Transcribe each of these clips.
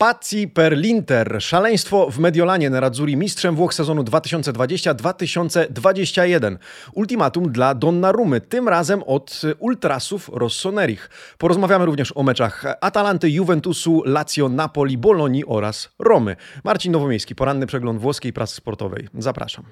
Pazzi per l'Inter. Szaleństwo w Mediolanie Nerazzurri mistrzem Włoch sezonu 2020-2021. Ultimatum dla Donnarumy, tym razem od ultrasów Rossonerich. Porozmawiamy również o meczach Atalanty, Juventusu, Lazio, Napoli, Bolonii oraz Romy. Marcin Nowomiejski, poranny przegląd włoskiej prasy sportowej. Zapraszam.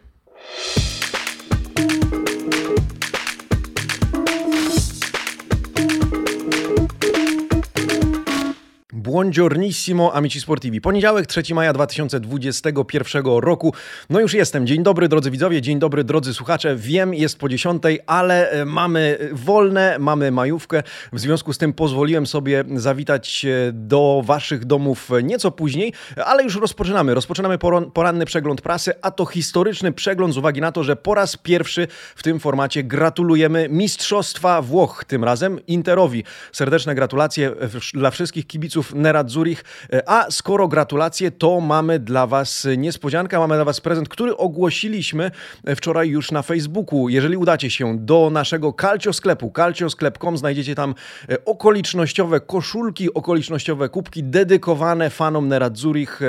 Buongiornissimo, amici sportivi. Poniedziałek, 3 maja 2021 roku. No już jestem. Dzień dobry, drodzy widzowie, dzień dobry, drodzy słuchacze. Wiem, jest po 10, ale e, mamy wolne, mamy majówkę. W związku z tym pozwoliłem sobie zawitać do waszych domów nieco później, ale już rozpoczynamy. Rozpoczynamy poranny przegląd prasy, a to historyczny przegląd z uwagi na to, że po raz pierwszy w tym formacie gratulujemy Mistrzostwa Włoch, tym razem Interowi. Serdeczne gratulacje dla wszystkich kibiców Nerazzurich. E, a skoro gratulacje, to mamy dla Was niespodziankę, mamy dla Was prezent, który ogłosiliśmy e, wczoraj już na Facebooku. Jeżeli udacie się do naszego Calcio sklepu, calciosklep.com, znajdziecie tam e, okolicznościowe koszulki, okolicznościowe kubki dedykowane fanom Nerazzurich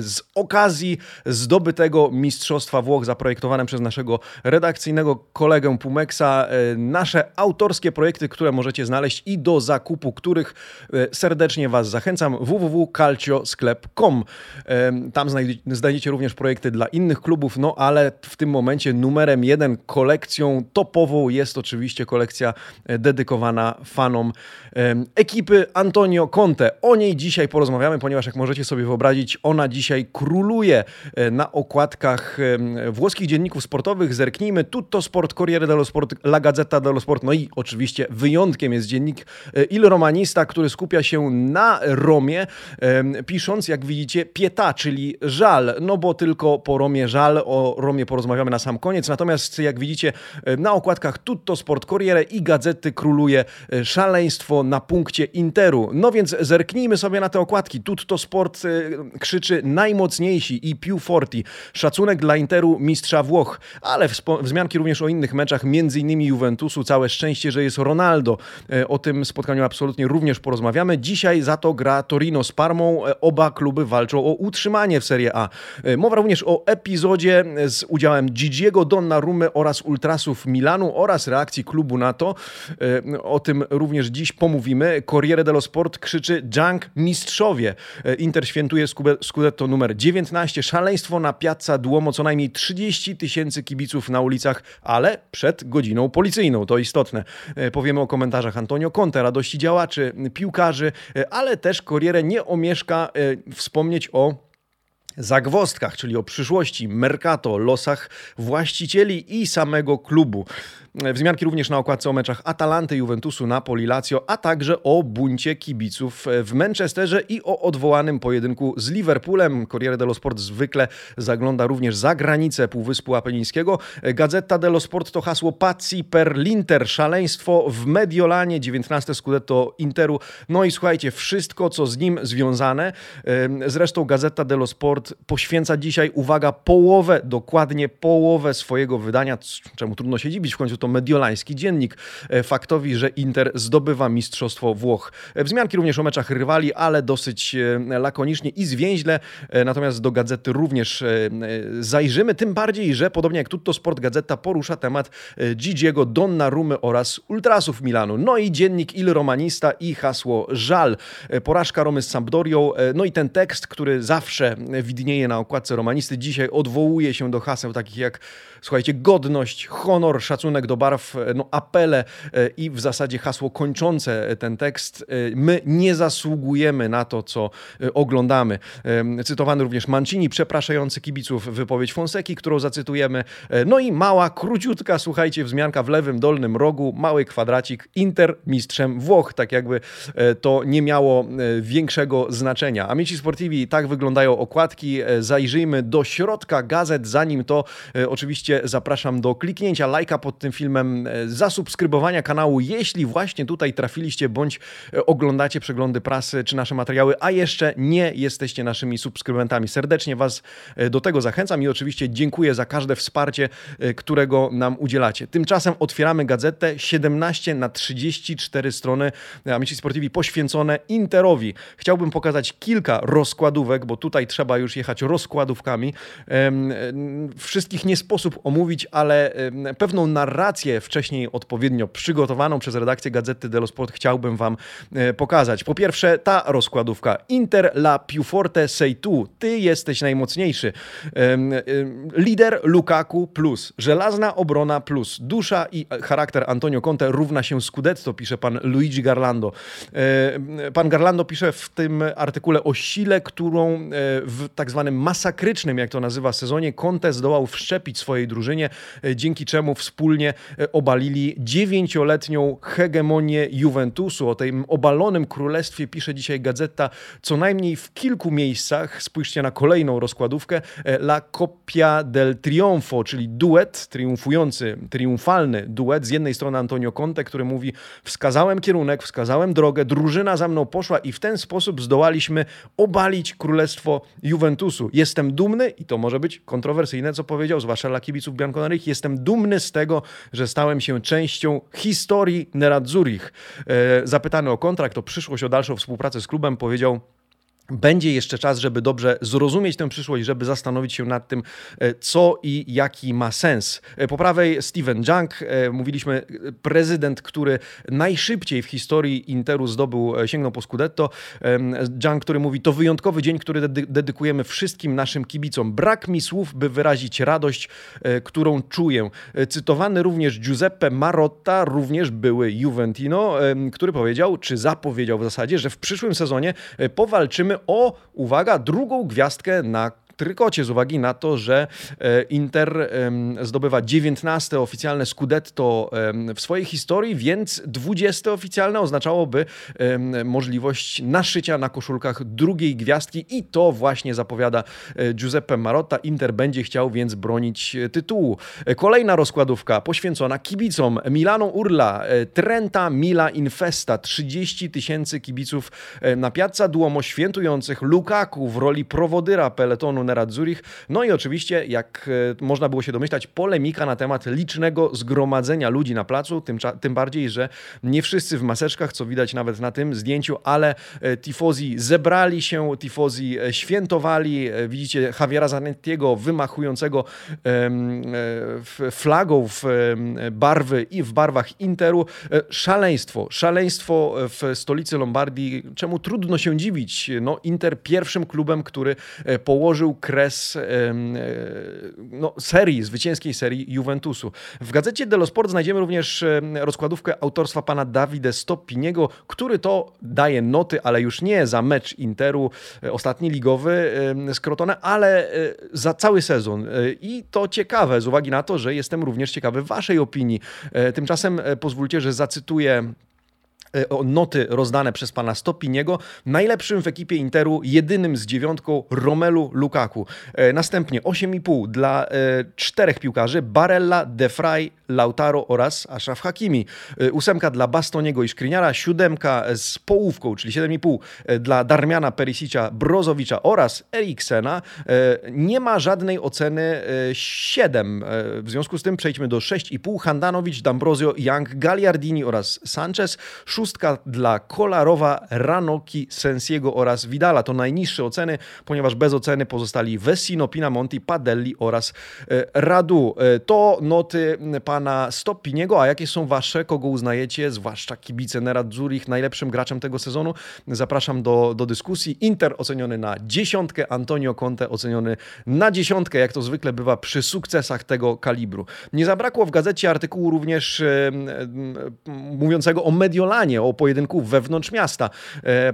z okazji zdobytego Mistrzostwa Włoch, zaprojektowane przez naszego redakcyjnego kolegę Pumexa. Nasze autorskie projekty, które możecie znaleźć i do zakupu których serdecznie Was zachęcam www.calciosklep.com. Tam znajdziecie również projekty dla innych klubów, no ale w tym momencie numerem jeden kolekcją topową jest oczywiście kolekcja e, dedykowana fanom ekipy Antonio Conte. O niej dzisiaj porozmawiamy, ponieważ jak możecie sobie wyobrazić, ona dzisiaj króluje e, na okładkach włoskich dzienników sportowych. Zerknijmy, Tutto Sport, Corriere dello Sport, La Gazzetta dello Sport, no i oczywiście wyjątkiem jest dziennik e, Il Romanista, który skupia się na Romie, pisząc, jak widzicie, pieta, czyli żal, no bo tylko po Romie żal, o Romie porozmawiamy na sam koniec, natomiast jak widzicie, na okładkach Tutto Sport Corriere i Gazety króluje e, szaleństwo na punkcie Interu. No więc zerknijmy sobie na te okładki. Tutto Sport e, krzyczy najmocniejsi i più forti. Szacunek dla Interu, mistrza Włoch, ale wzmianki również o innych meczach, między innymi Juventusu. Całe szczęście, że jest Ronaldo. E, o tym spotkaniu absolutnie również porozmawiamy. Dzisiaj za to gra Torino z Parmą. E, oba kluby walczą o utrzymanie w Serie A. E, mowa również o epizodzie z udziałem Gigiego Donnarumy oraz Ultrasów Milanu oraz reakcji klubu na to. E, o tym również dziś pomówimy. Corriere dello Sport krzyczy Junk mistrzowie. Inter świętuje Scudetto numer 19. Szaleństwo na Piazza Duomo. Co najmniej 30 tysięcy kibiców na ulicach, ale przed godziną policyjną. To istotne. Powiemy o komentarzach Antonio Conte, radości działaczy, piłkarzy, ale też Corriere nie omieszka e, wspomnieć o zagwostkach, czyli o przyszłości, mercato, losach właścicieli i samego klubu. Wzmianki również na okładce o meczach Atalanty, Juventusu, Napoli, Lazio, a także o buncie kibiców w Manchesterze i o odwołanym pojedynku z Liverpoolem. Corriere dello Sport zwykle zagląda również za granicę Półwyspu Apenińskiego. Gazeta dello Sport to hasło Pazzi per l'Inter, szaleństwo w Mediolanie, 19 Scudetto Interu. No i słuchajcie, wszystko co z nim związane. Zresztą Gazeta dello Sport poświęca dzisiaj, uwaga, połowę, dokładnie połowę swojego wydania, czemu trudno się dziwić, w końcu to to mediolański dziennik e, faktowi, że Inter zdobywa Mistrzostwo Włoch. E, wzmianki również o meczach rywali, ale dosyć e, lakonicznie i zwięźle, natomiast do gazety również zajrzymy, tym bardziej, że podobnie jak Tutto Sport Gazeta porusza temat Gigiego Donnarumy oraz Ultrasów Milanu. No i dziennik Il Romanista i hasło żal. Porażka Romy z Sampdorią, no i ten tekst, który zawsze widnieje na okładce Romanisty, dzisiaj odwołuje się do haseł takich jak, słuchajcie, godność, honor, szacunek do barw, e, no, apele e, i w zasadzie hasło kończące ten tekst. E, my nie zasługujemy na to, co oglądamy. Cytowany również Mancini, przepraszający kibiców wypowiedź Fonseki, którą zacytujemy. No i mała, króciutka, słuchajcie, wzmianka w lewym dolnym rogu, mały kwadracik, Inter mistrzem Włoch, tak jakby to nie miało większego znaczenia. Amici Sportivi, tak wyglądają okładki. Zajrzyjmy do środka gazet, zanim to oczywiście zapraszam do kliknięcia lajka pod tym filmem, filmem, zasubskrybowania kanału, jeśli właśnie tutaj trafiliście bądź oglądacie przeglądy prasy czy nasze materiały, a jeszcze nie jesteście naszymi subskrybentami. Serdecznie Was do tego zachęcam i oczywiście dziękuję za każde wsparcie, którego nam udzielacie. Tymczasem otwieramy gazetę 17 na 34 strony Amici Sportivi poświęcone Interowi. Chciałbym pokazać kilka rozkładówek, bo tutaj trzeba już jechać rozkładówkami. Wszystkich nie sposób omówić, ale pewną narrację wcześniej odpowiednio przygotowaną przez redakcję Gazety dello Sport chciałbym Wam e, pokazać. Po pierwsze, ta rozkładówka. Inter la più forte sei tu. Ty jesteś najmocniejszy. Lider Lukaku plus. Żelazna obrona plus. Dusza i charakter Antonio Conte równa się Scudetto, pisze pan Luigi Garlando. E, pan Garlando pisze w tym artykule o sile, którą e, w tak zwanym masakrycznym, jak to nazywa, sezonie Conte zdołał wszczepić swojej drużynie, e, dzięki czemu wspólnie obalili dziewięcioletnią hegemonię Juventusu. O tym obalonym królestwie pisze dzisiaj gazeta co najmniej w kilku miejscach. Spójrzcie na kolejną rozkładówkę. La Coppia del Trionfo, czyli duet triumfujący, triumfalny duet. Z jednej strony Antonio Conte, który mówi wskazałem kierunek, wskazałem drogę, drużyna za mną poszła i w ten sposób zdołaliśmy obalić królestwo Juventusu. Jestem dumny, i to może być kontrowersyjne, co powiedział, zwłaszcza dla kibiców Bianconerich, jestem dumny z tego, że stałem się częścią historii Nerazzurich. E, zapytany o kontrakt, o przyszłość, o dalszą współpracę z klubem, powiedział będzie jeszcze czas, żeby dobrze zrozumieć tę przyszłość, żeby zastanowić się nad tym, e, co i jaki ma sens. E, po prawej Steven Junk, e, mówiliśmy, prezydent, który najszybciej w historii Interu zdobył, sięgnął po Scudetto. Junk, który mówi, to wyjątkowy dzień, który dedykujemy wszystkim naszym kibicom. Brak mi słów, by wyrazić radość, którą czuję. Cytowany również Giuseppe Marotta, również były Juventino, który powiedział, czy zapowiedział w zasadzie, że w przyszłym sezonie powalczymy o, uwaga, drugą gwiazdkę na trykocie z uwagi na to, że e, Inter zdobywa 19 oficjalne Scudetto w swojej historii, więc 20 oficjalne oznaczałoby możliwość naszycia na koszulkach drugiej gwiazdki i to właśnie zapowiada e, Giuseppe Marotta. Inter będzie chciał więc bronić e, tytułu. Kolejna rozkładówka poświęcona kibicom. Milano Urla, Trenta Mila Infesta, 30 tysięcy kibiców na Piazza Duomo świętujących Lukaku w roli prowodyra peletonu Nerad Zurich. No i oczywiście, jak e, można było się domyślać, polemika na temat licznego zgromadzenia ludzi na placu, tym, tym bardziej, że nie wszyscy w maseczkach, co widać nawet na tym zdjęciu, ale e, tifozi zebrali się, tifozi e, świętowali. Widzicie Javiera Zanettiego wymachującego flagą w barwy i w barwach Interu. Szaleństwo, szaleństwo w stolicy Lombardii, czemu trudno się dziwić. No, Inter pierwszym klubem, który położył kres e, no, serii, zwycięskiej serii Juventusu. W gazecie Dello Sport znajdziemy również rozkładówkę autorstwa pana Davide Stoppiniego, który to daje noty, ale już nie za mecz Interu, e, ostatni ligowy z Crotone, ale e, za cały sezon. I to ciekawe, z uwagi na to, że jestem również ciekawy waszej opinii. Tymczasem pozwólcie, że zacytuję noty rozdane przez pana Stopiniego. Najlepszym w ekipie Interu, jedynym z dziewiątką Romelu Lukaku. E, następnie 8,5 dla e, czterech piłkarzy Barella, De Frey, Lautaro oraz Ashraf Hakimi. Ósemka dla Bastoniego i Szkriniara, siódemka z połówką, czyli 7,5 dla Darmiana Perisicza, Brozowicza oraz Eriksena. Nie ma żadnej oceny 7. W związku z tym przejdźmy do 6,5. Handanowicz, D'Ambrosio, Young, Gagliardini oraz Sanchez szóstka dla Kolarowa, Ranoki, Sensiego oraz Vidala. To najniższe oceny, ponieważ bez oceny pozostali Vessino, Pinamonti, Padelli oraz e, Radu. E, to noty pana Stoppiniego, a jakie są wasze? Kogo uznajecie, zwłaszcza kibice Nerad Zurich, najlepszym graczem tego sezonu? Zapraszam do, do dyskusji. Inter oceniony na dziesiątkę, Antonio Conte oceniony na dziesiątkę, jak to zwykle bywa przy sukcesach tego kalibru. Nie zabrakło w gazecie artykułu również e, mówiącego o Mediolanie, O pojedynku wewnątrz miasta.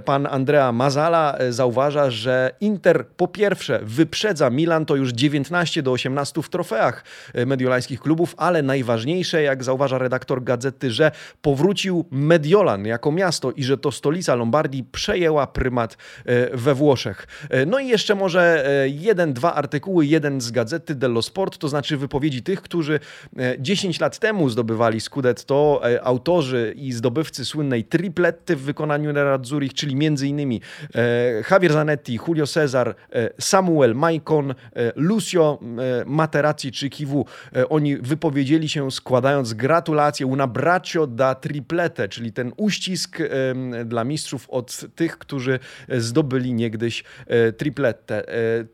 Pan Andrea Mazala zauważa, że Inter po pierwsze wyprzedza Milan to już 19 do 18 w trofeach mediolańskich klubów, ale najważniejsze, jak zauważa redaktor gazety, że powrócił Mediolan jako miasto i że to stolica Lombardii przejęła prymat we Włoszech. No i jeszcze może jeden, dwa artykuły, jeden z gazety dello Sport, to znaczy wypowiedzi tych, którzy 10 lat temu zdobywali Scudetto, autorzy i zdobywcy słynnej tripletty w wykonaniu Nerazzurich, czyli m.in. Javier Zanetti, Julio Cesar, Samuel Maicon, Lucio Materazzi czy Kiwu. Oni wypowiedzieli się składając gratulacje una braccio da triplete, czyli ten uścisk dla mistrzów od tych, którzy zdobyli niegdyś tripletę.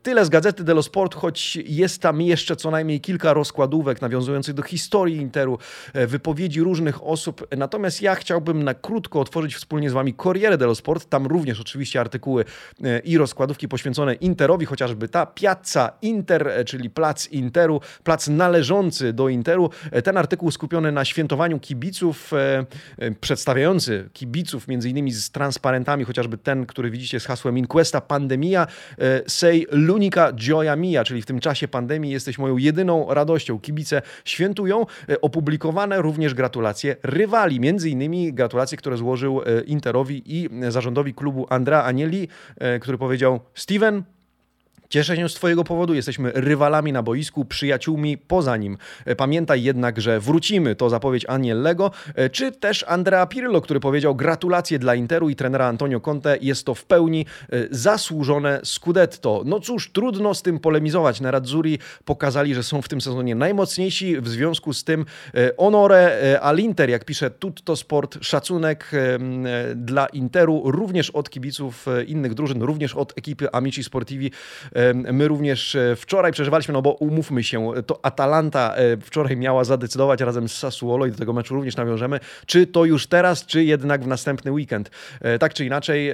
Tyle z gazety dello Sport, choć jest tam jeszcze co najmniej kilka rozkładówek nawiązujących do historii Interu, wypowiedzi różnych osób. Natomiast ja chciałbym na krótko otworzyć wspólnie z Wami Corriere dello Sport. Tam również oczywiście artykuły i rozkładówki poświęcone Interowi, chociażby ta Piazza Inter, czyli plac Interu, plac należący do Interu. Ten artykuł skupiony na świętowaniu kibiców, przedstawiający kibiców między innymi z transparentami, chociażby ten, który widzicie z hasłem Inquesta Pandemia, sei l'unica gioia mia, czyli w tym czasie pandemii jesteś moją jedyną radością. Kibice świętują. Opublikowane również gratulacje rywali, między innymi gratulacje, które złożył Interowi i zarządowi klubu Andrea Anieli, który powiedział: Steven, Cieszę się z Twojego powodu, jesteśmy rywalami na boisku, przyjaciółmi poza nim. Pamiętaj jednak, że wrócimy, to zapowiedź Aniellego, czy też Andrea Pirlo, który powiedział gratulacje dla Interu i trenera Antonio Conte, jest to w pełni zasłużone Scudetto. No cóż, trudno z tym polemizować. Nerazzurri pokazali, że są w tym sezonie najmocniejsi, w związku z tym onore all'Inter, jak pisze Tutto Sport, szacunek dla Interu, również od kibiców innych drużyn, również od ekipy Amici Sportivi, My również e, wczoraj przeżywaliśmy, no bo umówmy się, to Atalanta e, wczoraj miała zadecydować razem z Sassuolo i do tego meczu również nawiążemy, czy to już teraz, czy jednak w następny weekend. E, tak czy inaczej,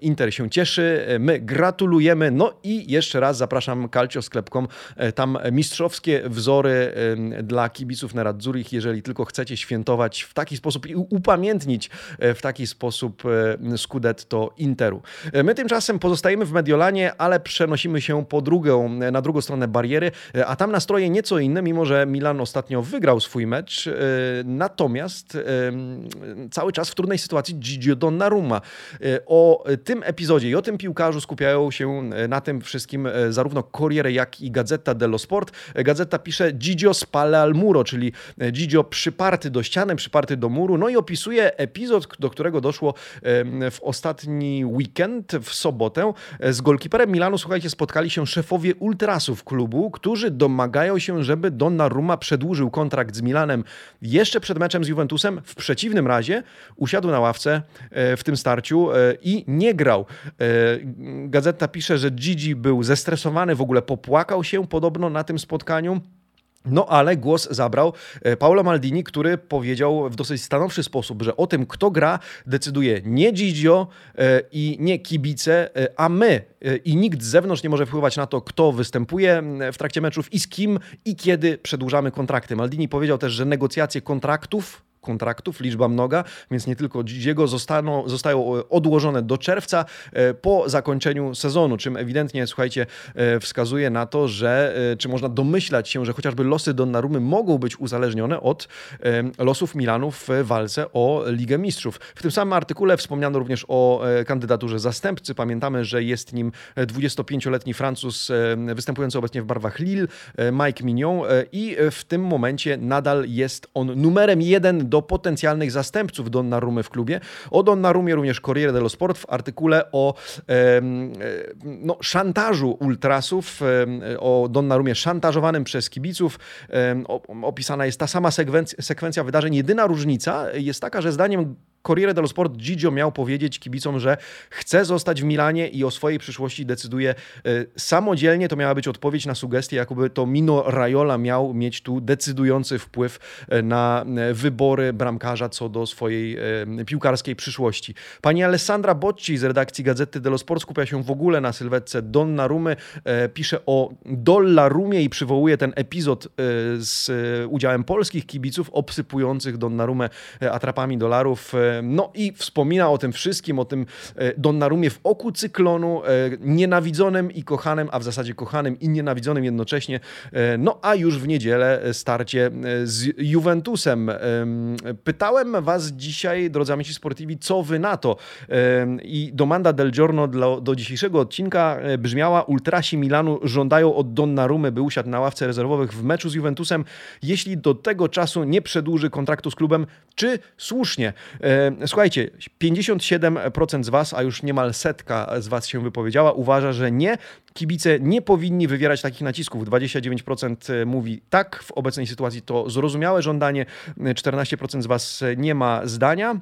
Inter się cieszy, my gratulujemy, no i jeszcze raz zapraszam Calcio Sklepkom, tam mistrzowskie wzory dla kibiców Nerazzurich, jeżeli tylko chcecie świętować w taki sposób i upamiętnić w taki sposób Scudetto Interu. My tymczasem pozostajemy w Mediolanie, ale przy przenosimy się po drugą, na drugą stronę bariery, a tam nastroje nieco inne, mimo że Milan ostatnio wygrał swój mecz. E, natomiast e, cały czas w trudnej sytuacji Gigio Donnarumma. E, o tym epizodzie i o tym piłkarzu skupiają się na tym wszystkim zarówno Corriere, jak i Gazeta dello Sport. Gazeta pisze Gigio spale al muro, czyli Gigio przyparty do ściany, przyparty do muru, no i opisuje epizod, do którego doszło w ostatni weekend, w sobotę, z golkiperem Milanu słuchajcie, spotkali się szefowie ultrasów klubu, którzy domagają się, żeby Donnarumma przedłużył kontrakt z Milanem jeszcze przed meczem z Juventusem. W przeciwnym razie usiadł na ławce e, w tym starciu e, i nie grał. E, gazeta pisze, że Gigi był zestresowany, w ogóle popłakał się podobno na tym spotkaniu. No ale głos zabrał e, Paolo Maldini, który powiedział w dosyć stanowczy sposób, że o tym, kto gra, decyduje nie Gigio e, i nie kibice, e, a my i nikt z zewnątrz nie może wpływać na to, kto występuje w trakcie meczów i z kim i kiedy przedłużamy kontrakty. Maldini powiedział też, że negocjacje kontraktów kontraktów, liczba mnoga, więc nie tylko Gigiego zostaną, zostają e, odłożone do czerwca e, po zakończeniu sezonu, czym ewidentnie, słuchajcie, e, wskazuje na to, że czy można domyślać się, że chociażby losy Donnarumy mogą być uzależnione od losów Milanu w walce o Ligę Mistrzów. W tym samym artykule wspomniano również o kandydaturze zastępcy. Pamiętamy, że jest nim 25-letni Francuz występujący obecnie w barwach Lille, Mike Mignon i w tym momencie nadal jest on numerem jeden do potencjalnych zastępców Donnarumy w klubie. O Donnarumie również Corriere dello Sport w artykule o e, no, szantażu ultrasów, o Donnarumie szantażowanym przez kibiców. Opisana jest ta sama sekwencja wydarzeń. Jedyna różnica jest taka, że zdaniem Corriere dello Sport Gigio miał powiedzieć kibicom, że chce zostać w Milanie i o swojej przyszłości decyduje e, samodzielnie. To miała być odpowiedź na sugestię, jakoby to Mino Raiola miał mieć tu decydujący wpływ e, na e, wybory bramkarza co do swojej piłkarskiej przyszłości. Pani Alessandra Bocci z redakcji Gazety dello Sport skupia się w ogóle na sylwetce Donnarumy. Pisze o Dollarumie i przywołuje ten epizod z udziałem polskich kibiców obsypujących Donnarumę atrapami dolarów No i wspomina o tym wszystkim, o tym Donnarumie w oku cyklonu, nienawidzonym i kochanym, a w zasadzie kochanym i nienawidzonym jednocześnie. No a już w niedzielę starcie z Juventusem. Pytałem was dzisiaj, drodzy amici sportivi, co wy na to? I domanda del giorno do, do dzisiejszego odcinka brzmiała Ultrasi Milanu żądają od Donnarumy, by usiadł na ławce rezerwowych w meczu z Juventusem, jeśli do tego czasu nie przedłuży kontraktu z klubem, czy słusznie? Słuchajcie, 57% z was, a już niemal setka z was się wypowiedziała, uważa, że nie. Kibice nie powinni wywierać takich nacisków. 29% mówi tak, w obecnej sytuacji to zrozumiałe żądanie, 14% z was nie ma zdania.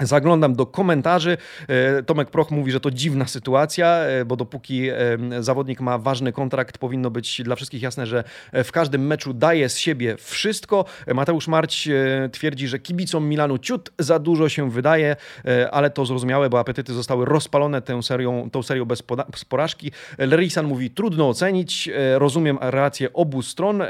Zaglądam do komentarzy. E, Tomek Proch mówi, że to dziwna sytuacja, e, bo dopóki e, zawodnik ma ważny kontrakt, powinno być dla wszystkich jasne, że w każdym meczu daje z siebie wszystko. Mateusz Marć twierdzi, że kibicom Milanu ciut za dużo się wydaje, ale to zrozumiałe, bo apetyty zostały rozpalone tą serią, tą serią bez, porażki. Lerisan mówi, trudno ocenić, rozumiem relacje obu stron,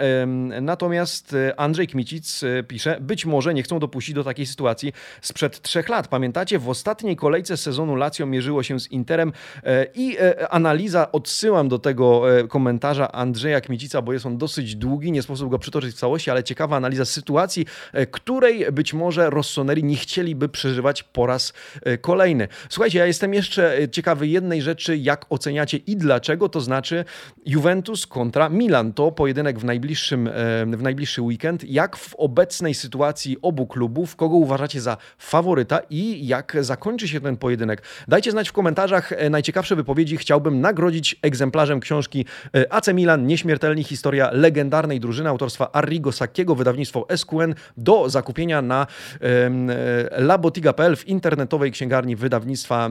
natomiast Andrzej Kmicic pisze, być może nie chcą dopuścić do takiej sytuacji sprzed trzech lat. Pamiętacie, w ostatniej kolejce sezonu Lazio mierzyło się z Interem e, i e, analiza, odsyłam do tego e, komentarza Andrzeja Kmicica, bo jest on dosyć długi, nie sposób go przytoczyć w całości, ale ciekawa analiza sytuacji, której być może Rossoneri nie chcieliby przeżywać po raz kolejny. Słuchajcie, ja jestem jeszcze ciekawy jednej rzeczy, jak oceniacie i dlaczego, to znaczy Juventus kontra Milan. To pojedynek w najbliższym, w najbliższy weekend. Jak w obecnej sytuacji obu klubów, kogo uważacie za faworyta i jak zakończy się ten pojedynek. Dajcie znać w komentarzach e, najciekawsze wypowiedzi. Chciałbym nagrodzić egzemplarzem książki e, AC Milan Nieśmiertelni historia legendarnej drużyny autorstwa Arrigo Sacchiego, wydawnictwo SQN do zakupienia na e, labotiga.pl w internetowej księgarni wydawnictwa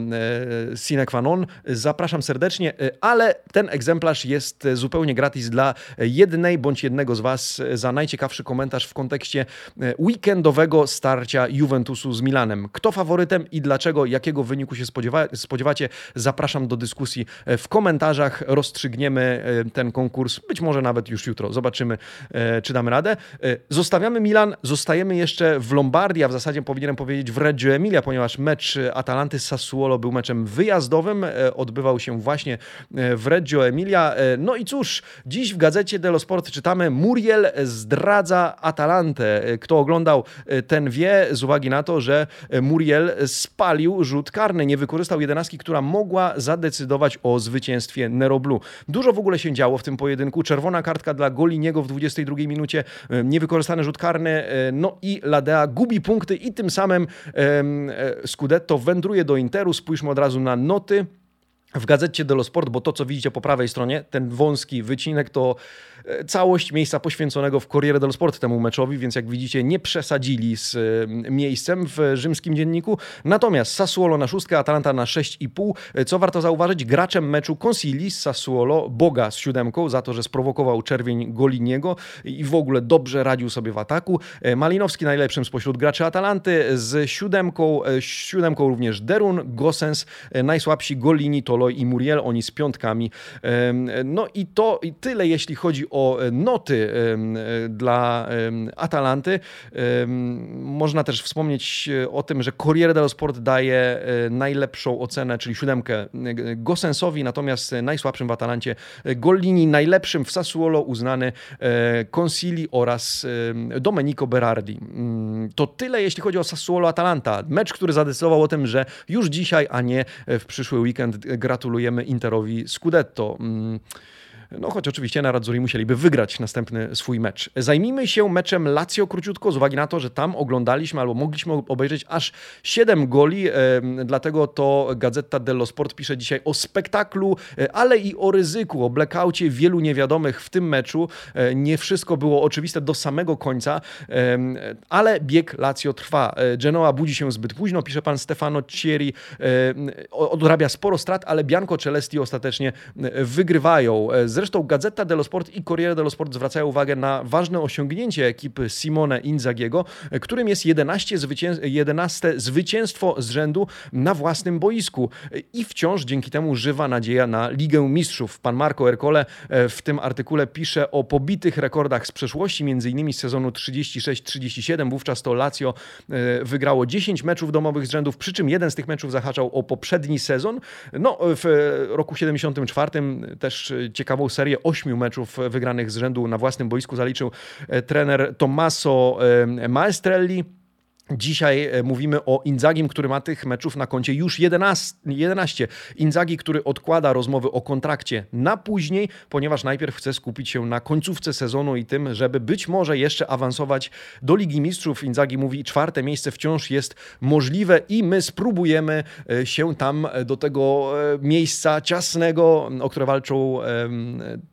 Sine Qua Non. Zapraszam serdecznie, ale ten egzemplarz jest zupełnie gratis dla jednej bądź jednego z Was za najciekawszy komentarz w kontekście weekendowego starcia Juventusu z Milanem. Kto faworytem i dlaczego, jakiego wyniku się spodziewa spodziewacie? Zapraszam do dyskusji e, w komentarzach. Rozstrzygniemy e, ten konkurs, być może nawet już jutro. Zobaczymy, e, czy damy radę. Zostawiamy Milan, zostajemy jeszcze w Lombardii, a w zasadzie powinienem powiedzieć w Reggio Emilia, ponieważ mecz Atalanty z Sassuolo był meczem wyjazdowym. Odbywał się właśnie w Reggio Emilia. No i cóż, dziś w gazecie dello Sport czytamy Muriel zdradza Atalantę. Kto oglądał, ten wie, z uwagi na to, że Muriel spalił rzut karny, nie wykorzystał jedenastki, która mogła zadecydować o zwycięstwie Neroblu. Dużo w ogóle się działo w tym pojedynku. Czerwona kartka dla Goliniego w 22 minucie, niewykorzystany rzut karny, e, no i Ladea gubi punkty i tym samym e, Scudetto wędruje do Interu. Spójrzmy od razu na noty w gazecie dello Sport, bo to, co widzicie po prawej stronie, ten wąski wycinek, to całość miejsca poświęconego w Corriere dello Sport temu meczowi, więc jak widzicie nie przesadzili z e, miejscem w rzymskim dzienniku. Natomiast Sassuolo na szóstkę, Atalanta na 6,5. E, co warto zauważyć, graczem meczu Consili z Sassuolo, Boga z siódemką za to, że sprowokował czerwień Goliniego i w ogóle dobrze radził sobie w ataku. Malinowski najlepszym spośród graczy Atalanty z siódemką, siódemką również Derun, Gosens, najsłabsi Golini, Toloi i Muriel, oni z piątkami. No i to i tyle jeśli chodzi o e, noty e, dla Atalanty. Można też wspomnieć e, o tym, że Corriere dello Sport daje najlepszą ocenę, czyli siódemkę Gosensowi, natomiast najsłabszym w Atalancie Gollini, najlepszym w Sassuolo uznany Consili oraz Domenico Berardi. Mm, to tyle, jeśli chodzi o Sassuolo-Atalanta. Mecz, który zadecydował o tym, że już dzisiaj, a nie w przyszły weekend gratulujemy Interowi Scudetto. No choć oczywiście na Radzuri musieliby wygrać następny swój mecz. Zajmijmy się meczem Lazio króciutko, z uwagi na to, że tam oglądaliśmy albo mogliśmy obejrzeć aż 7 goli, dlatego to Gazeta dello Sport pisze dzisiaj o spektaklu, e, ale i o ryzyku, o blackoutie wielu niewiadomych w tym meczu. E, nie wszystko było oczywiste do samego końca, ale bieg Lazio trwa. E, Genoa budzi się zbyt późno, pisze pan Stefano Cieri, odrabia sporo strat, ale Bianco Celesti ostatecznie wygrywają. Z Zresztą Gazeta dello Sport i Corriere dello Sport zwracają uwagę na ważne osiągnięcie ekipy Simone Inzagiego, którym jest 11, zwycię 11 zwycięstwo z rzędu na własnym boisku. I wciąż dzięki temu żywa nadzieja na Ligę Mistrzów. Pan Marco Ercole w tym artykule pisze o pobitych rekordach z przeszłości, innymi z sezonu 36-37. Wówczas to Lazio wygrało 10 meczów domowych z rzędów, przy czym jeden z tych meczów zahaczał o poprzedni sezon. No, w roku 74 też ciekawą serię ośmiu meczów wygranych z rzędu na własnym boisku zaliczył e, trener Tommaso e, Maestrelli. Dzisiaj e, mówimy o Inzagim, który ma tych meczów na koncie już 11. 11. Inzagi, który odkłada rozmowy o kontrakcie na później, ponieważ najpierw chce skupić się na końcówce sezonu i tym, żeby być może jeszcze awansować do Ligi Mistrzów. Inzagi mówi, czwarte miejsce wciąż jest możliwe i my spróbujemy e, się tam do tego e, miejsca ciasnego, o które walczą,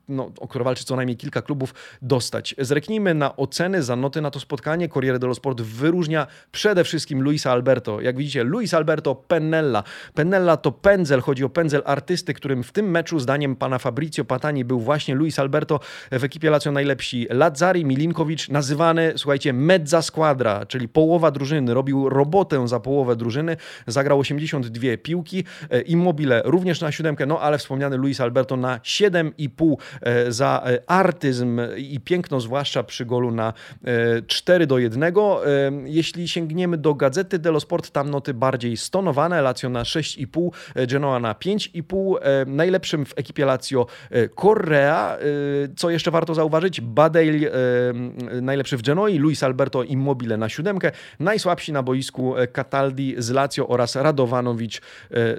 no, o które walczy co najmniej kilka klubów, dostać. Zreknijmy na oceny za noty na to spotkanie. Corriere dello Sport wyróżnia przede wszystkim Luisa Alberto. Jak widzicie, Luis Alberto Pennella. Pennella to pędzel, chodzi o pędzel artysty, którym w tym meczu, zdaniem pana Fabrizio Patani, był właśnie Luis Alberto. W ekipie Lazio najlepsi Lazzari, Milinkowicz, nazywany, słuchajcie, mezza squadra, czyli połowa drużyny. Robił robotę za połowę drużyny, zagrał 82 piłki. E, Immobile również na siódemkę, no ale wspomniany Luis Alberto na 7,5 e, za e, artyzm i piękno, zwłaszcza przy golu na 4 do 1. Jeśli sięgniemy do Gazety dello Sport, tam noty bardziej stonowane, Lazio na 6,5, e, Genoa na 5,5, e, najlepszym w ekipie Lazio e, Correa, co jeszcze warto zauważyć, Badej najlepszy w Genoi, Luis Alberto Immobile na siódemkę, najsłabsi na boisku Cataldi z Lazio oraz Radowanowicz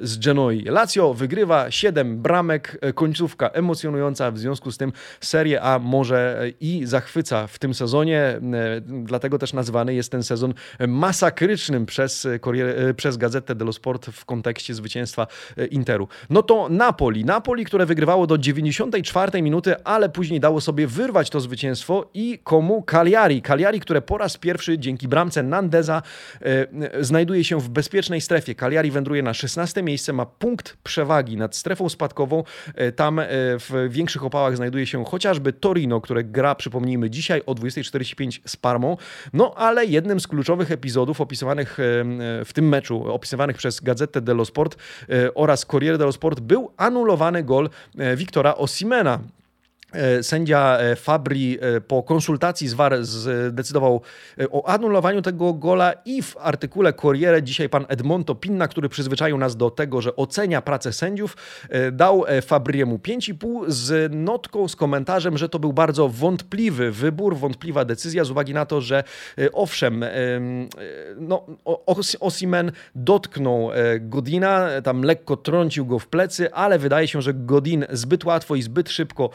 z Genoi. Lazio wygrywa 7 bramek, końcówka emocjonująca, w związku z tym Serie A może i zachwyca w tym sezonie, dlatego też nazwany jest ten sezon masakrycznym przez, e, przez Gazetę dello Sport w kontekście zwycięstwa e, Interu. No to Napoli. Napoli, które wygrywało do 94 minuty, ale później dało sobie wyrwać to zwycięstwo i komu? Cagliari. Cagliari, które po raz pierwszy dzięki bramce Nandeza e, znajduje się w bezpiecznej strefie. Cagliari wędruje na 16 miejsce, ma punkt przewagi nad strefą spadkową. Tam w większych opałach znajduje się chociażby Torino, które gra, przypomnijmy, dzisiaj o 20.45 z Parmą. No ale jednym z kluczowych epizodów opisywanych w tym meczu, opisywanych przez Gazetę dello Sport e, oraz Corriere dello Sport był anulowany gol e, Wiktora Osimena. E, sędzia e, Fabri e, po konsultacji z VAR zdecydował o anulowaniu tego gola i w artykule Corriere dzisiaj pan Edmonto Pinna, który przyzwyczaił nas do tego, że ocenia pracę sędziów, dał Fabriemu 5,5 z notką, z komentarzem, że to był bardzo wątpliwy wybór, wątpliwa decyzja z uwagi na to, że owszem, no, Osimen dotknął Godina, tam lekko trącił go w plecy, ale wydaje się, że Godin zbyt łatwo i zbyt szybko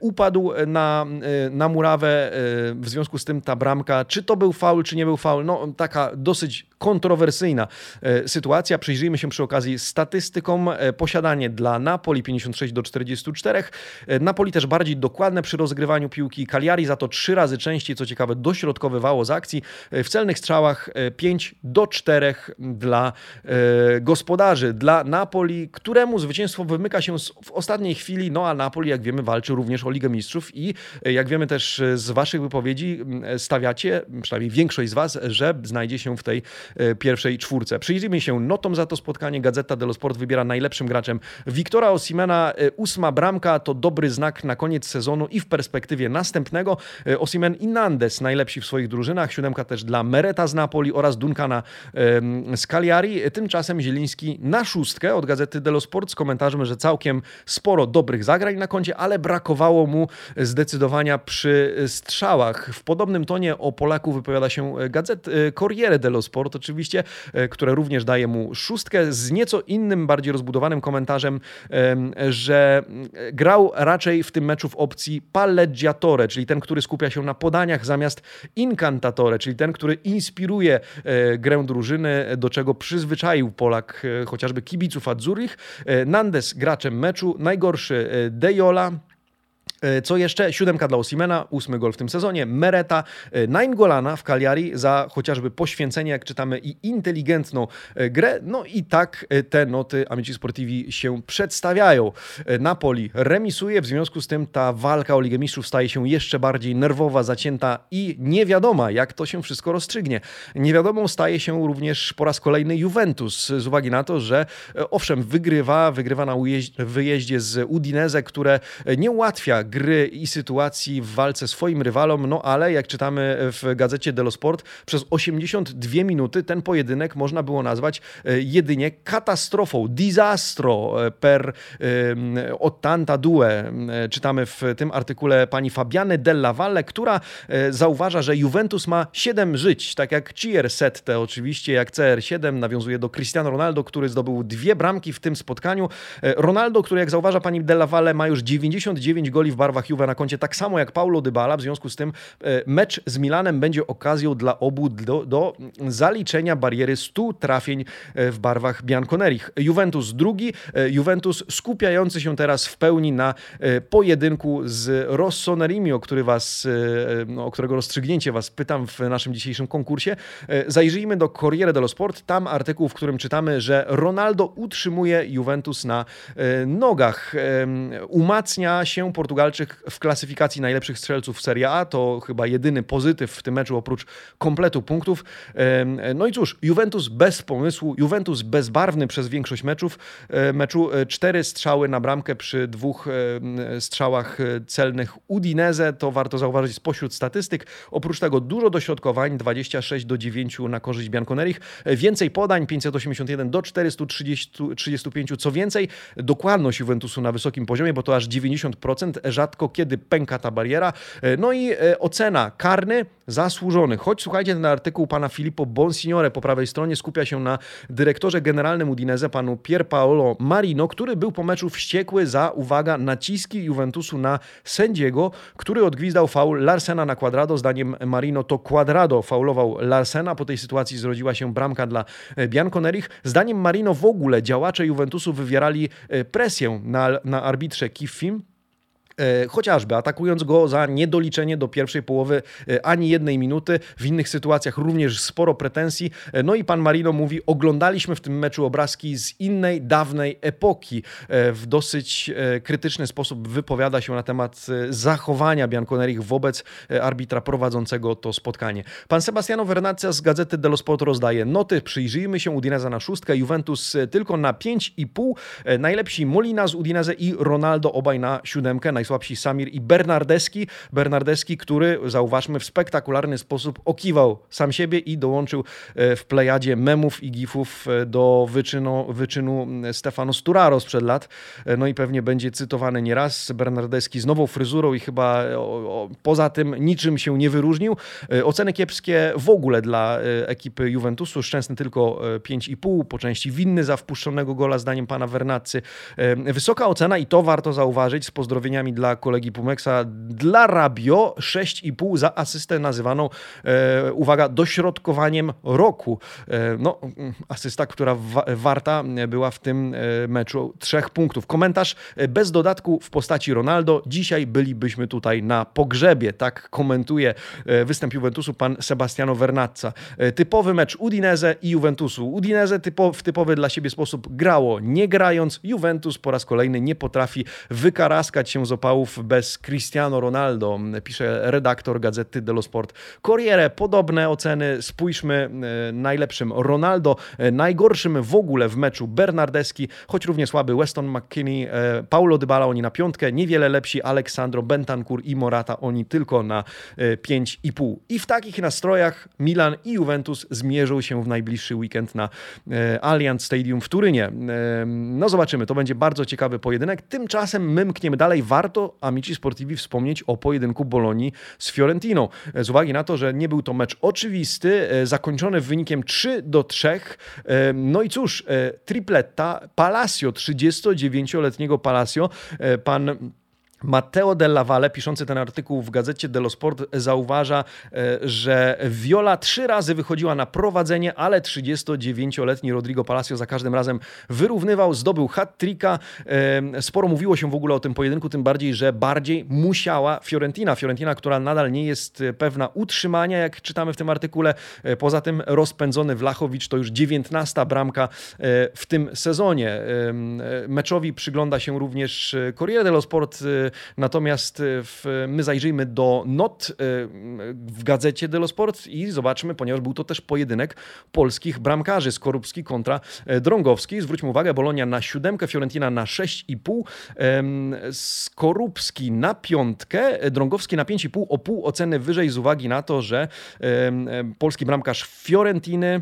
upadł na, na murawę, w związku z tym ta bramka, czy to był faul, czy nie był faul, no taka dosyć kontrowersyjna e, sytuacja. Przyjrzyjmy się przy okazji statystykom. E, posiadanie dla Napoli 56 do 44. E, Napoli też bardziej dokładne przy rozgrywaniu piłki. Cagliari za to trzy razy częściej, co ciekawe, dośrodkowywało z akcji. W celnych strzałach 5 do 4 dla gospodarzy. Dla Napoli, któremu zwycięstwo wymyka się w ostatniej chwili, no a Napoli, jak wiemy, walczy również o Ligę Mistrzów i jak wiemy też z waszych wypowiedzi stawiacie, przynajmniej większość z was, że znajdzie się w tej E, pierwszej czwórce. Przyjrzyjmy się notom za to spotkanie. Gazeta dello Sport wybiera najlepszym graczem Wiktora Osimena. E, ósma bramka to dobry znak na koniec sezonu i w perspektywie następnego. E, Osimen i Nandes najlepsi w swoich drużynach. Siódemka też dla Mereta z Napoli oraz Duncana z Cagliari. Tymczasem Zieliński na szóstkę od Gazety dello Sport z komentarzem, że całkiem sporo dobrych zagrań na koncie, ale brakowało mu zdecydowania przy strzałach. W podobnym tonie o Polaku wypowiada się Gazet Corriere dello Sport oczywiście, e, które również daje mu szóstkę z nieco innym, bardziej rozbudowanym komentarzem, że e, grał raczej w tym meczu w opcji palleggiatore, czyli ten, który skupia się na podaniach zamiast incantatore, czyli ten, który inspiruje e, grę drużyny, do czego przyzwyczaił Polak chociażby kibiców Adzurich. Nandes graczem meczu, najgorszy Dejola, E, co jeszcze? Siódemka dla Osimena, ósmy gol w tym sezonie. Mereta, e, Naingolana w Cagliari za chociażby poświęcenie, jak czytamy, i inteligentną e, grę. No i tak te noty Amici Sportivi się przedstawiają. Napoli remisuje, w związku z tym ta walka o Ligę Mistrzów staje się jeszcze bardziej nerwowa, zacięta i niewiadoma, jak to się wszystko rozstrzygnie. Niewiadomą staje się również po raz kolejny Juventus, z uwagi na to, że owszem, wygrywa, wygrywa na wyjeździe z Udinese, które nie ułatwia gry i sytuacji w walce swoim rywalom, no ale jak czytamy w gazecie Delo Sport, przez 82 minuty ten pojedynek można było nazwać e, jedynie katastrofą, disastro e, per ottanta due. E, czytamy w tym artykule pani Fabiany Della Valle, która zauważa, że Juventus ma 7 żyć, tak jak Cier Sette oczywiście, jak CR7 nawiązuje do Cristiano Ronaldo, który zdobył dwie bramki w tym spotkaniu. Ronaldo, który jak zauważa pani Della Valle ma już 99 goli w barwach Juve na koncie, tak samo jak Paulo Dybala. W związku z tym e, mecz z Milanem będzie okazją dla obu do, do zaliczenia bariery 100 trafień e, w barwach Bianconerich. Juventus drugi, e, Juventus skupiający się teraz w pełni na pojedynku z Rossonerimi, o, który was, no, o którego rozstrzygnięcie was pytam w naszym dzisiejszym konkursie. Zajrzyjmy do Corriere dello Sport, tam artykuł, w którym czytamy, że Ronaldo utrzymuje Juventus na nogach. Umacnia się Portugalczyk Portugalczyk w klasyfikacji najlepszych strzelców Serie A. To chyba jedyny pozytyw w tym meczu oprócz kompletu punktów. No i cóż, Juventus bez pomysłu, Juventus bezbarwny przez większość meczów. Meczu e, cztery strzały na bramkę przy dwóch strzałach e, celnych Udinese. To warto zauważyć spośród statystyk. Oprócz tego dużo dośrodkowań, 26 do 9 na korzyść Bianconerich. E, więcej podań, 581 do 435. Co więcej, dokładność Juventusu na wysokim poziomie, bo to aż 90% rzadko kiedy pęka ta bariera. E, no i e, ocena karny zasłużony. Choć słuchajcie, ten artykuł pana Filippo Bonsignore po prawej stronie skupia się na dyrektorze generalnym Udinese, panu Pier Paolo Marino, który był po meczu wściekły za, uwaga, naciski Juventusu na sędziego, który odgwizdał faul Larsena na Quadrado. Zdaniem Marino to Quadrado faulował Larsena. Po tej sytuacji zrodziła się bramka dla e, Bianconerich. Zdaniem Marino w ogóle działacze Juventusu wywierali presję na, na arbitrze Kiffim, chociażby atakując go za niedoliczenie do pierwszej połowy e, ani jednej minuty. W innych sytuacjach również sporo pretensji. E, no i pan Marino mówi: Oglądaliśmy w tym meczu obrazki z innej, dawnej epoki. W dosyć krytyczny sposób wypowiada się na temat zachowania Bianconerich wobec arbitra prowadzącego to spotkanie. Pan Sebastiano Vernazza z gazety dello Sport rozdaje noty. Przyjrzyjmy się Udineza na szóstkę, Juventus tylko na 5,5. Najlepsi Molina z Udinese i Ronaldo obaj na siódemkę najsłabsi Samir i Bernardeski. Bernardeski, który zauważmy w spektakularny sposób okiwał sam siebie i dołączył e, w plejadzie memów i gifów e, do wyczynu, wyczynu Stefano Sturaro sprzed lat. E, no i pewnie będzie cytowany nieraz. Bernardeski z nową fryzurą i chyba poza tym niczym się nie wyróżnił. Oceny kiepskie w ogóle dla ekipy Juventusu. Szczęsny tylko 5,5, po części winny za wpuszczonego gola zdaniem pana Vernazzy. Wysoka ocena i to warto zauważyć z pozdrowieniami dla kolegi Pumeksa, dla Rabio 6,5 za asystę nazywaną, e, uwaga, dośrodkowaniem roku. E, no, asysta, która wa warta była w tym e, meczu trzech punktów. Komentarz e, bez dodatku w postaci Ronaldo. Dzisiaj bylibyśmy tutaj na pogrzebie, tak komentuje e, występ Juventusu pan Sebastiano Vernazza. Typowy mecz Udinese i Juventusu. Udinese typo, w typowy dla siebie sposób grało, nie grając. Juventus po raz kolejny nie potrafi wykaraskać się z opału bez Cristiano Ronaldo, pisze redaktor gazety dello Sport. Corriere, podobne oceny. Spójrzmy e, najlepszym Ronaldo, e, najgorszym w ogóle w meczu Bernardeski, choć równie słaby Weston McKinney, e, Paulo Dybala, oni na piątkę, niewiele lepsi Aleksandro Bentancur i Morata, oni tylko na 5,5. I w takich nastrojach Milan i Juventus zmierzą się w najbliższy weekend na Allianz Stadium w Turynie. No zobaczymy, to będzie bardzo ciekawy pojedynek. Tymczasem my mkniemy dalej. Warto warto Amici Sportivi wspomnieć o pojedynku Bolonii z Fiorentiną. Z uwagi na to, że nie był to mecz oczywisty, e, zakończony wynikiem 3 do 3. E, no i cóż, e, tripletta Palacio, 39-letniego Palacio, pan Matteo Della Valle, piszący ten artykuł w gazecie dello Sport, zauważa, e, że Viola trzy razy wychodziła na prowadzenie, ale 39-letni Rodrigo Palacio za każdym razem wyrównywał, zdobył hat-tricka. E, sporo mówiło się w ogóle o tym pojedynku, tym bardziej, że bardziej musiała Fiorentina. Fiorentina, która nadal nie jest pewna utrzymania, jak czytamy w tym artykule. E, poza tym rozpędzony Wlachowicz to już 19 bramka w tym sezonie. Meczowi przygląda się również Corriere dello Sport Natomiast e, w, my zajrzyjmy do not e, w gazecie Delo Sport i zobaczmy, ponieważ był to też pojedynek polskich bramkarzy, Skorupski kontra e, Drągowski. Zwróćmy uwagę, Bolonia na siódemkę, Fiorentina na 6,5, Skorupski na piątkę, Drągowski na 5,5, o pół oceny wyżej z uwagi na to, że polski bramkarz Fiorentiny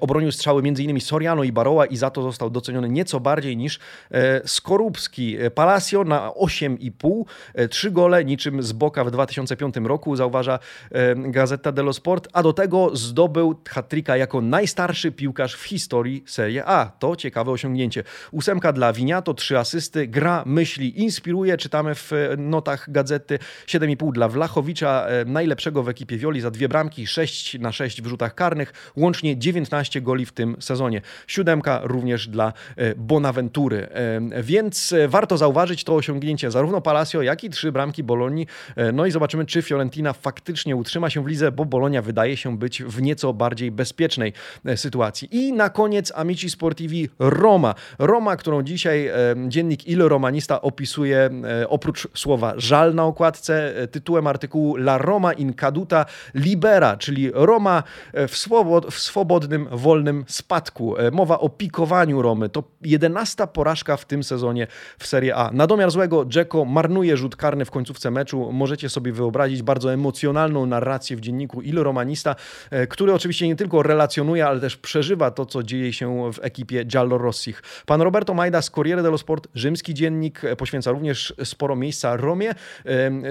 obronił strzały m.in. Soriano i Baroła i za to został doceniony nieco bardziej niż e, Skorupski. E, Palacio na 8,5, trzy gole niczym z Boka w 2005 roku, zauważa Gazeta dello Sport, a do tego zdobył hat jako najstarszy piłkarz w historii Serie A. To ciekawe osiągnięcie. Ósemka dla Winiato, trzy asysty, gra, myśli, inspiruje, czytamy w notach gazety. 7,5 dla Wlachowicza, najlepszego w ekipie Wioli za dwie bramki, 6 na 6 w rzutach karnych, łącznie 19 16 goli w tym sezonie. Siódemka również dla e, Bonaventury. E, więc e, warto zauważyć to osiągnięcie zarówno Palacio, jak i trzy bramki Bolonii. No i zobaczymy, czy Fiorentina faktycznie utrzyma się w lidze, bo Bolonia wydaje się być w nieco bardziej bezpiecznej sytuacji. I na koniec Amici Sportivi Roma. Roma, którą dzisiaj dziennik Il Romanista opisuje oprócz słowa żal na okładce tytułem artykułu La Roma in caduta libera, czyli Roma w, swobod, w wolnym spadku. E, mowa o pikowaniu Romy. To jedenasta porażka w tym sezonie w Serie A. Na domiar złego Dzeko marnuje rzut karny w końcówce meczu. Możecie sobie wyobrazić bardzo emocjonalną narrację w dzienniku Il Romanista, e, który oczywiście nie tylko relacjonuje, ale też przeżywa to, co dzieje się w ekipie Giallorossich. Pan Roberto Majda z Corriere dello Sport, rzymski dziennik, e, poświęca również sporo miejsca Romie,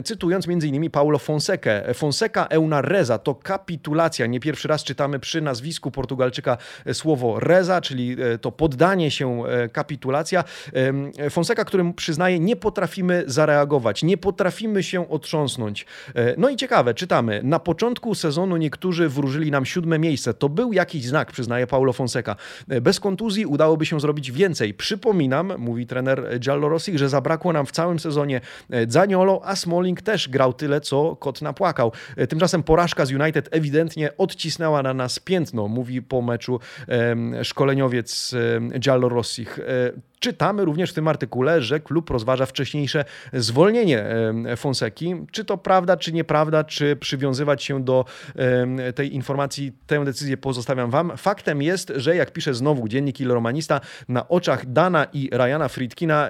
cytując m.in. Paulo Fonseca. Fonseca e una reza to kapitulacja. Nie pierwszy raz czytamy przy nazwisku Portugalskiego Portugalczyka e, słowo reza, czyli e, to poddanie się, e, kapitulacja. Fonseca, którym przyznaje, nie potrafimy zareagować, nie potrafimy się otrząsnąć. No i ciekawe, czytamy, na początku sezonu niektórzy wróżyli nam siódme miejsce. To był jakiś znak, przyznaje Paulo Fonseca. Bez kontuzji udałoby się zrobić więcej. Przypominam, mówi trener Giallorossi, że zabrakło nam w całym sezonie Zaniolo, a Smalling też grał tyle, co kot napłakał. Tymczasem porażka z United ewidentnie odcisnęła na nas piętno, mówi po meczu szkoleniowiec Giallo Rossich. E, Czytamy również w tym artykule, że klub rozważa wcześniejsze zwolnienie Fonseki. Czy to prawda, czy nieprawda, czy przywiązywać się do tej informacji, tę decyzję pozostawiam Wam. Faktem jest, że jak pisze znowu dziennik Il Romanista, na oczach Dana i Ryana Friedkina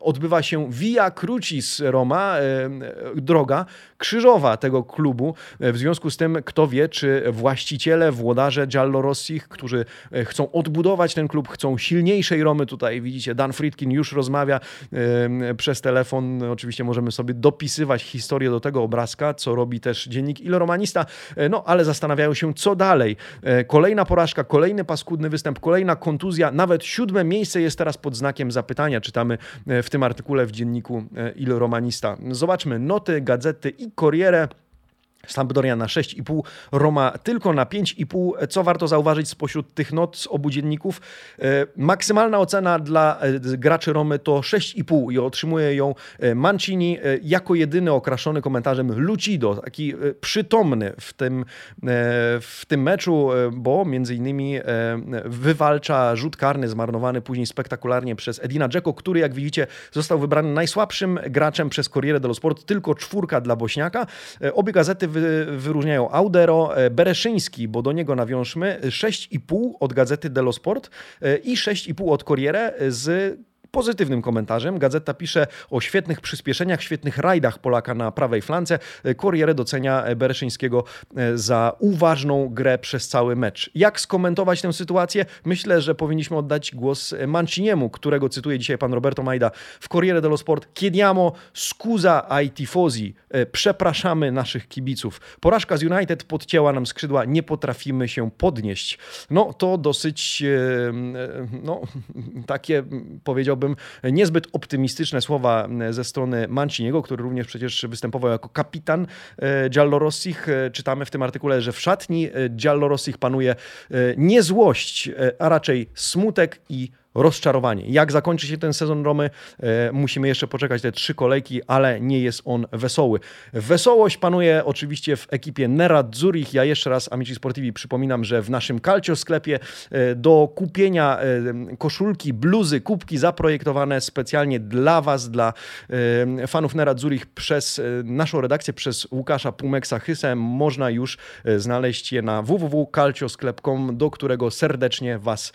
odbywa się Via Crucis Roma, droga krzyżowa tego klubu. W związku z tym, kto wie, czy właściciele, włodarze Giallorossich, którzy e, chcą odbudować ten klub, chcą silniejszej Romy tutaj widzicie, Dan Friedkin już rozmawia przez telefon. Oczywiście możemy sobie dopisywać historię do tego obrazka, co robi też dziennik Il Romanista, e, no ale zastanawiają się, co dalej. E, kolejna porażka, kolejny paskudny występ, kolejna kontuzja, nawet siódme miejsce jest teraz pod znakiem zapytania, czytamy w tym artykule w dzienniku Il Romanista. Zobaczmy noty, gazety i Corriere. Sampdoria na 6,5, Roma tylko na 5,5. Co warto zauważyć spośród tych not z obu dzienników? E, maksymalna ocena dla e, graczy Romy to 6,5 i otrzymuje ją e, Mancini jako jedyny okraszony komentarzem Lucido, taki przytomny w tym, w tym meczu, bo między innymi wywalcza rzut karny zmarnowany później spektakularnie przez Edina Dzeko, który jak widzicie został wybrany najsłabszym graczem przez Corriere dello Sport, tylko czwórka dla Bośniaka. Obie gazety wy, wyróżniają Audero, e, Bereszyński, bo do niego nawiążmy, 6,5 od gazety Dello Sport e, i 6,5 od Corriere z pozytywnym komentarzem. Gazeta pisze o świetnych przyspieszeniach, świetnych rajdach Polaka na prawej flance. Corriere docenia Bereszyńskiego e, za uważną grę przez cały mecz. Jak skomentować tę sytuację? Myślę, że powinniśmy oddać głos Manciniemu, którego cytuje dzisiaj pan Roberto Majda w Corriere dello Sport. Chiediamo scusa ai tifosi. E, przepraszamy naszych kibiców. Porażka z United podcięła nam skrzydła, nie potrafimy się podnieść. No to dosyć e, no, takie powiedziałbym powiedziałbym, niezbyt optymistyczne słowa ze strony Manciniego, który również przecież występował jako kapitan Giallorossich. Czytamy w tym artykule, że w szatni Giallorossich panuje nie złość, a raczej smutek i rozczarowanie. Jak zakończy się ten sezon Romy? E, musimy jeszcze poczekać te trzy kolejki, ale nie jest on wesoły. Wesołość panuje oczywiście w ekipie Nerad Zurich. Ja jeszcze raz Amici Sportivi przypominam, że w naszym Calcio sklepie e, do kupienia e, koszulki, bluzy, kubki zaprojektowane specjalnie dla Was, dla fanów Nerad Zurich przez naszą redakcję, przez Łukasza Pumeksa Hysem można już znaleźć je na www.calciosklep.com, do którego serdecznie Was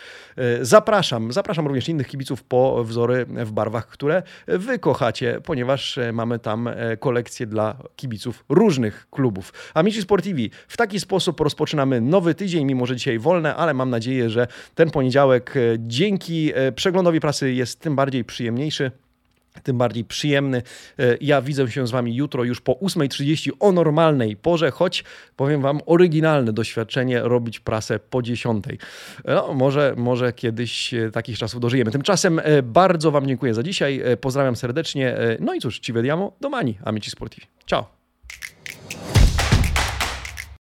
zapraszam. Zapraszam Zapraszam również innych kibiców po wzory w barwach, które wy kochacie, ponieważ e, mamy tam e, kolekcję dla kibiców różnych klubów. Amici Sportivi, w taki sposób rozpoczynamy nowy tydzień, mimo że dzisiaj wolne, ale mam nadzieję, że ten poniedziałek e, dzięki przeglądowi prasy jest tym bardziej przyjemniejszy tym bardziej przyjemny. E, ja widzę się z Wami jutro już po 8.30 o normalnej porze, choć powiem Wam, oryginalne doświadczenie robić prasę po 10. No, może, może kiedyś e, takich czasów dożyjemy. Tymczasem e, bardzo Wam dziękuję za dzisiaj. Pozdrawiam serdecznie. No i cóż, ci vediamo domani, amici sportivi. Ciao!